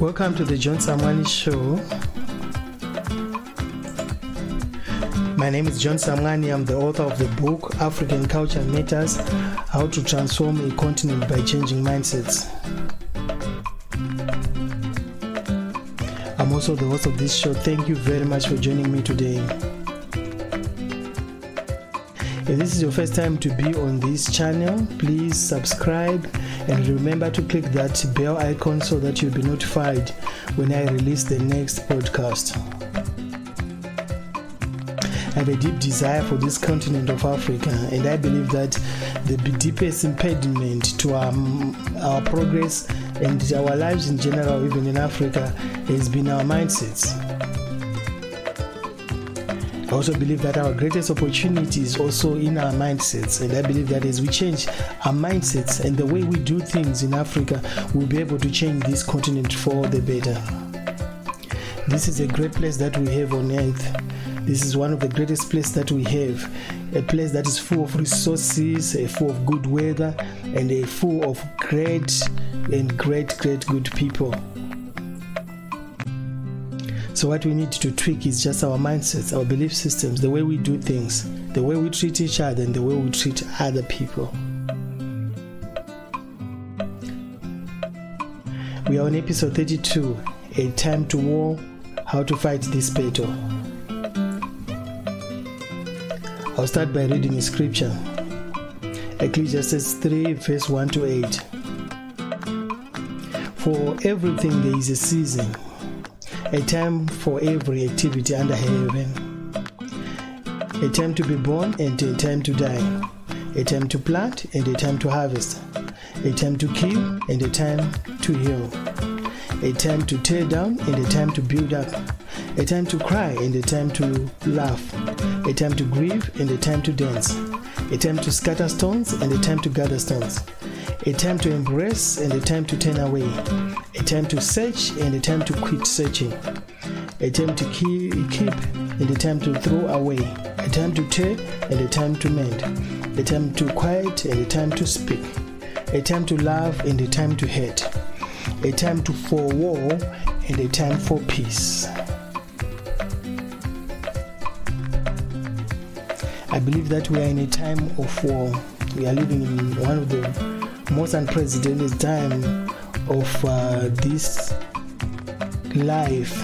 Welcome to the John Samwani Show. My name is John Samwani. I'm the author of the book African Culture Matters How to Transform a Continent by Changing Mindsets. I'm also the host of this show. Thank you very much for joining me today. If this is your first time to be on this channel, please subscribe and remember to click that bell icon so that you'll be notified when I release the next podcast. I have a deep desire for this continent of Africa, and I believe that the deepest impediment to our, our progress and our lives in general, even in Africa, has been our mindsets. I also believe that our greatest opportunity is also in our mindsets, and I believe that as we change our mindsets and the way we do things in Africa, we'll be able to change this continent for the better. This is a great place that we have on earth. This is one of the greatest places that we have. A place that is full of resources, full of good weather, and full of great and great, great good people. So, what we need to tweak is just our mindsets, our belief systems, the way we do things, the way we treat each other, and the way we treat other people. We are on episode 32 A Time to War How to Fight This Battle. I'll start by reading a scripture Ecclesiastes 3, verse 1 to 8. For everything there is a season a time for every activity under heaven, a time to be born and a time to die, a time to plant and a time to harvest, a time to kill and a time to heal, a time to tear down and a time to build up, a time to cry and a time to laugh, a time to grieve and a time to dance, a time to scatter stones and a time to gather stones a time to embrace and a time to turn away, a time to search and a time to quit searching, a time to keep, and a time to throw away, a time to tear and a time to mend, a time to quiet and a time to speak, a time to love and a time to hate, a time to for war and a time for peace. I believe that we are in a time of war. We are living in one of the most unprecedented time of uh, this life,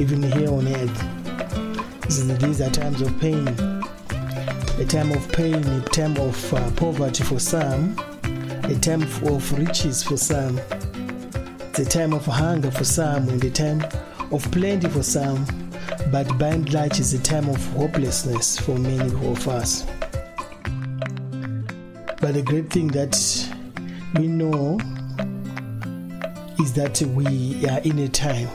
even here on earth. These are times of pain, a time of pain, a time of uh, poverty for some, a time of riches for some, a time of hunger for some, and a time of plenty for some. But by and large, it's a time of hopelessness for many of us. But the great thing that we know is that we are in a time.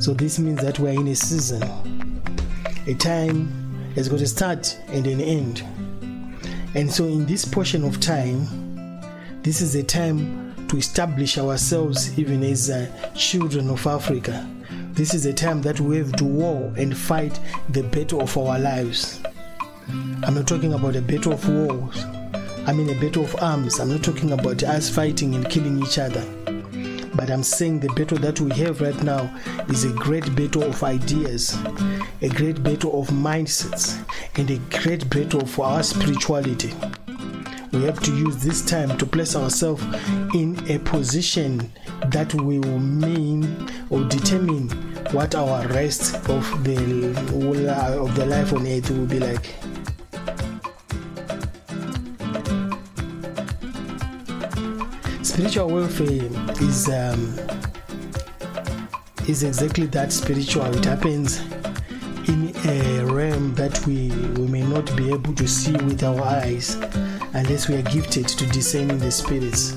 So this means that we are in a season. A time has got a start and an end. And so in this portion of time, this is a time to establish ourselves even as uh, children of Africa. This is a time that we have to war and fight the battle of our lives. I'm not talking about a battle of wars. I mean, a battle of arms. I'm not talking about us fighting and killing each other. But I'm saying the battle that we have right now is a great battle of ideas, a great battle of mindsets, and a great battle for our spirituality. We have to use this time to place ourselves in a position that will mean or determine what our rest of the of the life on earth will be like. spiritual warfare is um, is exactly that spiritual. It happens in a realm that we, we may not be able to see with our eyes unless we are gifted to discern in the spirits.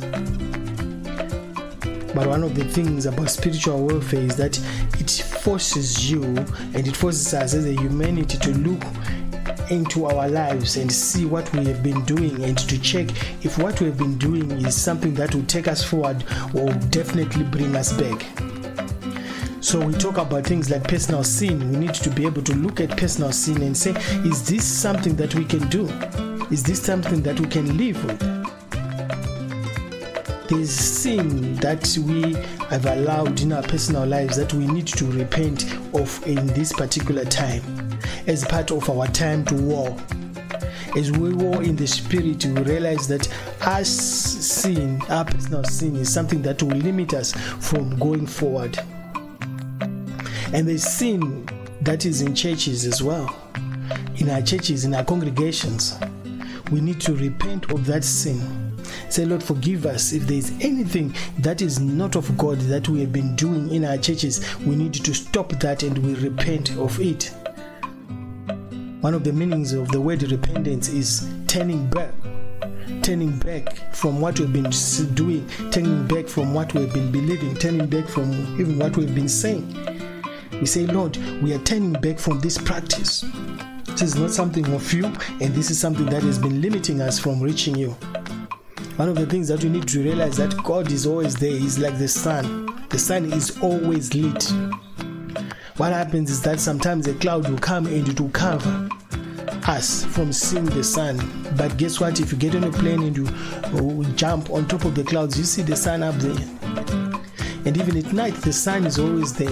But one of the things about spiritual warfare is that it forces you and it forces us as a humanity to look into our lives and see what we have been doing and to check if what we have been doing is something that will take us forward or definitely bring us back. So we talk about things like personal sin. We need to be able to look at personal sin and say, is this something that we can do? Is this something that we can live with? There's sin that we have allowed in our personal lives that we need to repent of in this particular time as part of our time to war. As we war in the spirit, we realize that our sin, our personal sin, is something that will limit us from going forward. And the sin that is in churches as well, in our churches, in our congregations, we need to repent of that sin Say, Lord, forgive us if there is anything that is not of God that we have been doing in our churches. We need to stop that and we repent of it. One of the meanings of the word repentance is turning back. Turning back from what we've been doing, turning back from what we've been believing, turning back from even what we've been saying. We say, Lord, we are turning back from this practice. This is not something of you, and this is something that has been limiting us from reaching you. One of the things that we need to realize that God is always there. He's like the sun. The sun is always lit. What happens is that sometimes a cloud will come and it will cover us from seeing the sun. But guess what? If you get on a plane and you uh, jump on top of the clouds, you see the sun up there. And even at night, the sun is always there.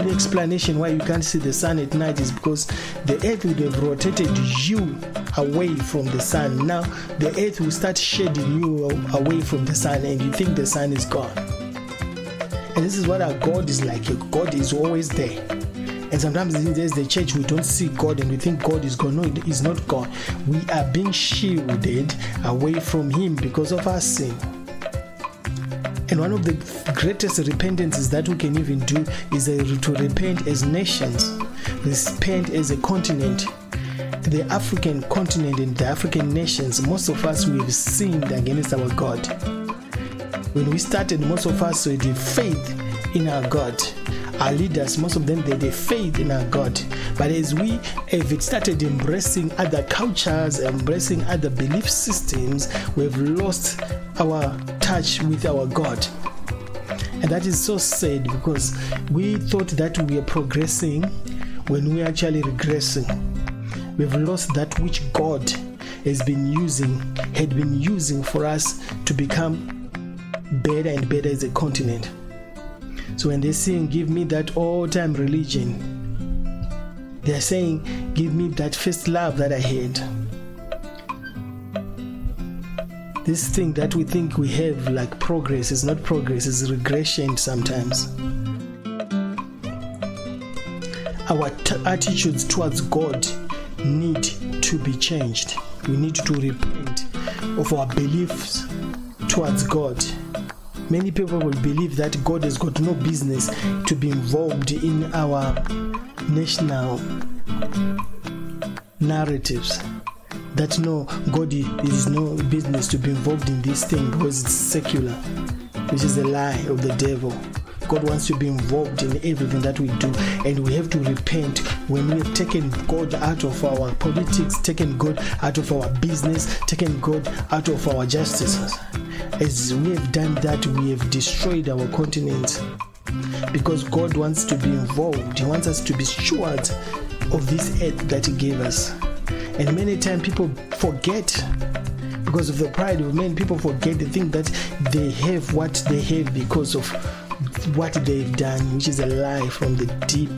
Only explanation why you can't see the sun at night is because the earth would have rotated you away from the sun. Now the earth will start shedding you away from the sun, and you think the sun is gone. And this is what our God is like. God is always there. And sometimes in the church we don't see God and we think God is gone. No, He's not gone. We are being shielded away from Him because of our sin. And one of the greatest repentances that we can even do is to repent as nations, repent as a continent. The African continent and the African nations, most of us we have sinned against our God. When we started, most of us had faith in our God our leaders, most of them, they, they faith in our God. But as we have started embracing other cultures, embracing other belief systems, we've lost our touch with our God. And that is so sad because we thought that we are progressing when we're actually regressing. We've lost that which God has been using, had been using for us to become better and better as a continent. So when they sing, Give me that old time religion, they're saying, Give me that first love that I had. This thing that we think we have, like progress, is not progress, it's regression sometimes. Our t- attitudes towards God need to be changed. We need to repent of our beliefs towards God many people will believe that God has got no business to be involved in our national narratives. That no, God is no business to be involved in this thing because it's secular, which is a lie of the devil. God wants to be involved in everything that we do, and we have to repent when we have taken God out of our politics, taken God out of our business, taken God out of our justices. As we have done that, we have destroyed our continent because God wants to be involved. He wants us to be stewards of this earth that He gave us. And many times people forget because of the pride of men, people forget the thing that they have what they have because of what they've done, which is a lie from the deep.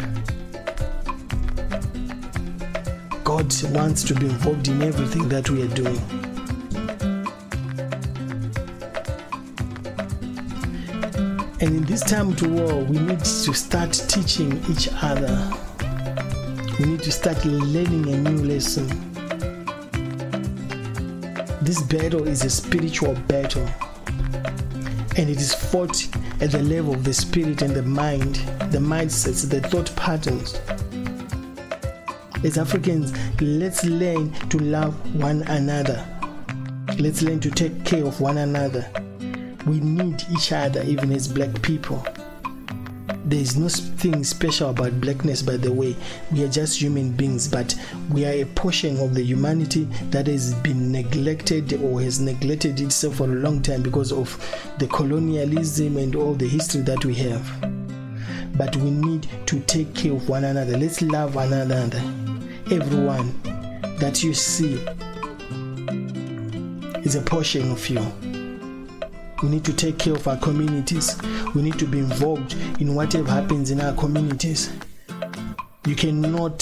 God wants to be involved in everything that we are doing. And in this time to war, we need to start teaching each other. We need to start learning a new lesson. This battle is a spiritual battle, and it is fought at the level of the spirit and the mind, the mindsets, the thought patterns. As Africans, let's learn to love one another. Let's learn to take care of one another. We need each other, even as black people. There is no thing special about blackness, by the way. We are just human beings, but we are a portion of the humanity that has been neglected or has neglected itself for a long time because of the colonialism and all the history that we have. But we need to take care of one another. Let's love one another. Everyone that you see is a portion of you. We need to take care of our communities. We need to be involved in whatever happens in our communities. You cannot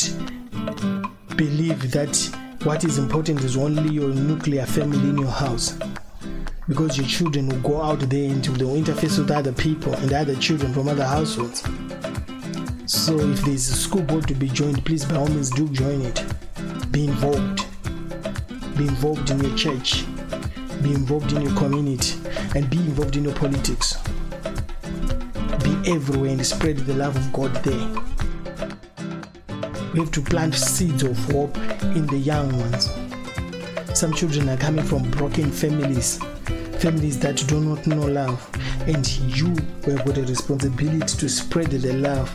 believe that what is important is only your nuclear family in your house because your children will go out there and they will interface with other people and other children from other households. So if there's a school board to be joined, please by all means do join it. Be involved. Be involved in your church. Be involved in your community and be involved in your politics. Be everywhere and spread the love of God there. We have to plant seeds of hope in the young ones. Some children are coming from broken families families that do not know love, and you have got a responsibility to spread the love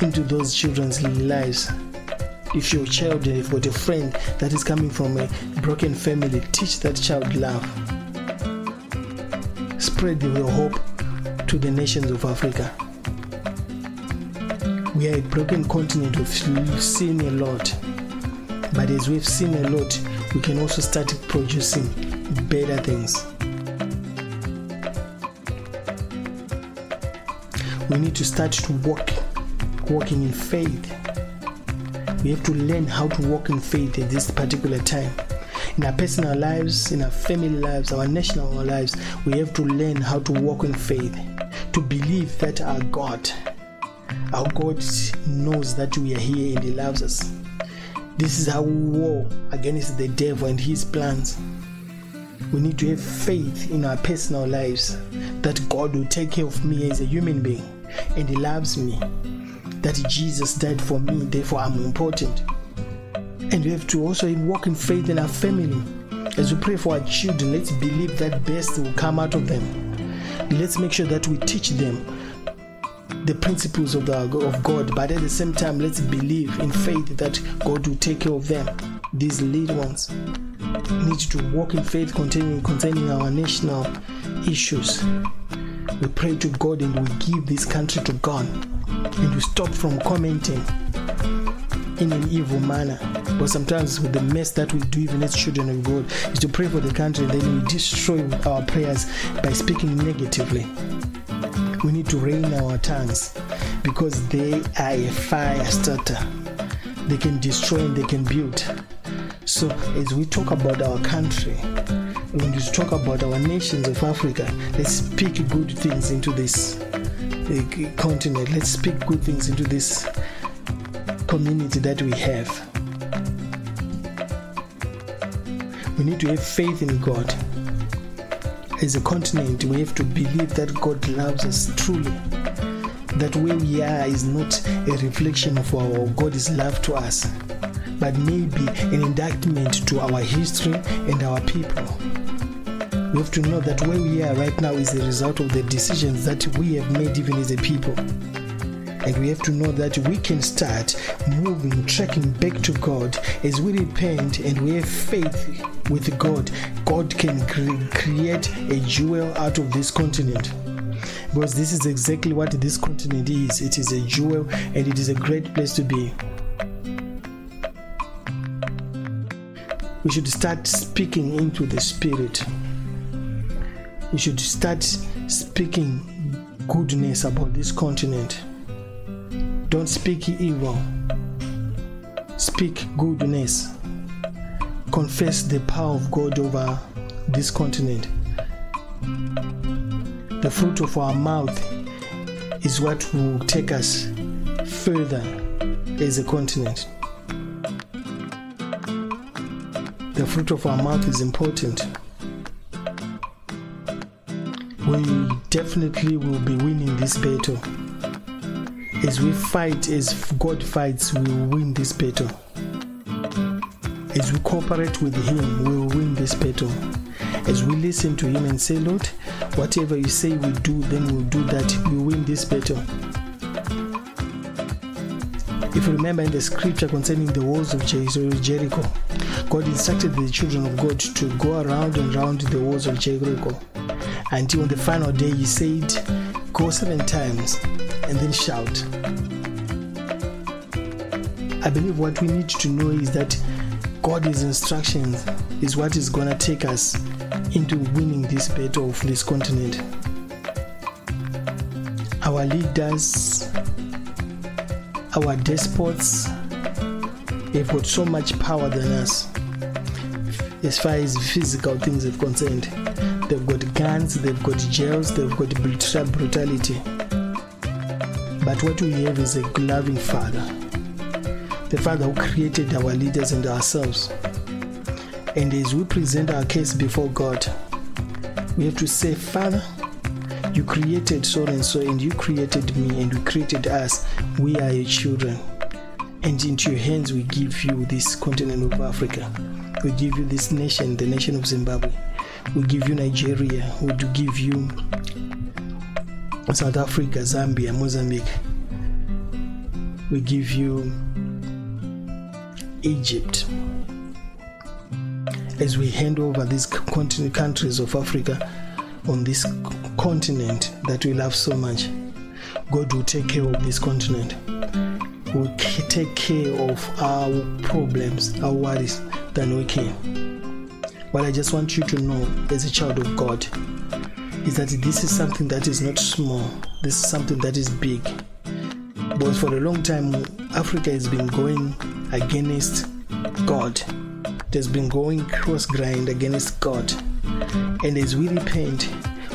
into those children's lives. If your child has got a friend that is coming from a broken family, teach that child love. Spread the hope to the nations of Africa. We are a broken continent, we've seen a lot. But as we've seen a lot, we can also start producing better things. We need to start to walk, walking in faith. We have to learn how to walk in faith at this particular time. In our personal lives, in our family lives, our national lives, we have to learn how to walk in faith, to believe that our God, our God knows that we are here and He loves us. This is how we war against the devil and his plans. We need to have faith in our personal lives that God will take care of me as a human being and He loves me. That Jesus died for me, therefore I'm important. And we have to also walk in faith in our family. As we pray for our children, let's believe that best will come out of them. Let's make sure that we teach them the principles of, the, of God, but at the same time, let's believe in faith that God will take care of them, these little ones need to walk in faith concerning, concerning our national issues. We pray to God and we give this country to God. And we stop from commenting in an evil manner. But sometimes with the mess that we do, even as children of God, is to pray for the country then we destroy our prayers by speaking negatively. We need to rein our tongues because they are a fire starter. They can destroy and they can build. So, as we talk about our country, when we talk about our nations of Africa, let's speak good things into this continent. Let's speak good things into this community that we have. We need to have faith in God. As a continent, we have to believe that God loves us truly. That where we are is not a reflection of our God's love to us but maybe an indictment to our history and our people. We have to know that where we are right now is a result of the decisions that we have made, even as a people. And we have to know that we can start moving, tracking back to God as we repent and we have faith with God. God can cre- create a jewel out of this continent because this is exactly what this continent is. It is a jewel and it is a great place to be. We should start speaking into the spirit. We should start speaking goodness about this continent. Don't speak evil. Speak goodness. Confess the power of God over this continent. The fruit of our mouth is what will take us further as a continent. The fruit of our mouth is important. We definitely will be winning this battle. As we fight, as God fights, we will win this battle. As we cooperate with Him, we will win this battle. As we listen to Him and say, Lord, whatever you say we do, then we'll do that. We win this battle. If you remember in the scripture concerning the walls of Jericho, God instructed the children of God to go around and round the walls of Jericho until on the final day He said, Go seven times and then shout. I believe what we need to know is that God's instructions is what is gonna take us into winning this battle of this continent. Our leaders, our despots, they've got so much power than us as far as physical things are concerned. They've got guns, they've got jails, they've got brutality. But what we have is a loving Father, the Father who created our leaders and ourselves. And as we present our case before God, we have to say, Father, you created so and so, and you created me, and you created us. We are your children. And into your hands we give you this continent of Africa. We give you this nation, the nation of Zimbabwe. We give you Nigeria. We do give you South Africa, Zambia, Mozambique. We give you Egypt. As we hand over these continent countries of Africa on this continent that we love so much, God will take care of this continent. Will take care of our problems, our worries than we can. What I just want you to know as a child of God is that this is something that is not small, this is something that is big. But for a long time, Africa has been going against God. It has been going cross grind against God. And as we repent,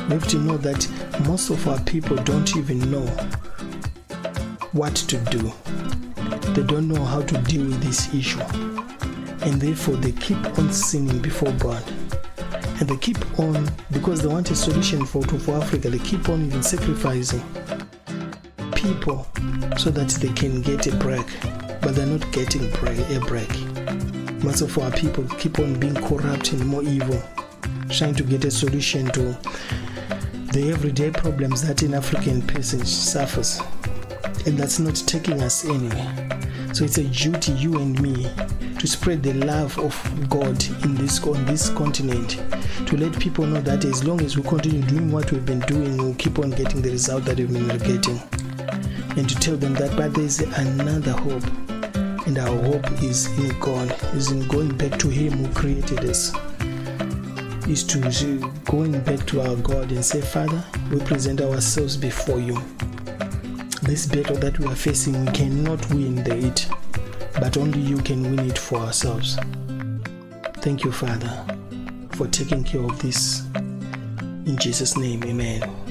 we have to know that most of our people don't even know what to do. They don't know how to deal with this issue. And therefore, they keep on sinning before God and they keep on because they want a solution for, for Africa. They keep on even sacrificing people so that they can get a break, but they're not getting a break. Most of our people keep on being corrupt and more evil, trying to get a solution to the everyday problems that an African person suffers, and that's not taking us anywhere. So it's a duty, you and me, to spread the love of God in this on this continent, to let people know that as long as we continue doing what we've been doing, we'll keep on getting the result that we've been getting, and to tell them that but there's another hope, and our hope is in God, is in going back to Him who created us. Is to go going back to our God and say, Father, we present ourselves before you. This battle that we are facing, we cannot win the it but only you can win it for ourselves. Thank you, Father, for taking care of this. In Jesus' name, amen.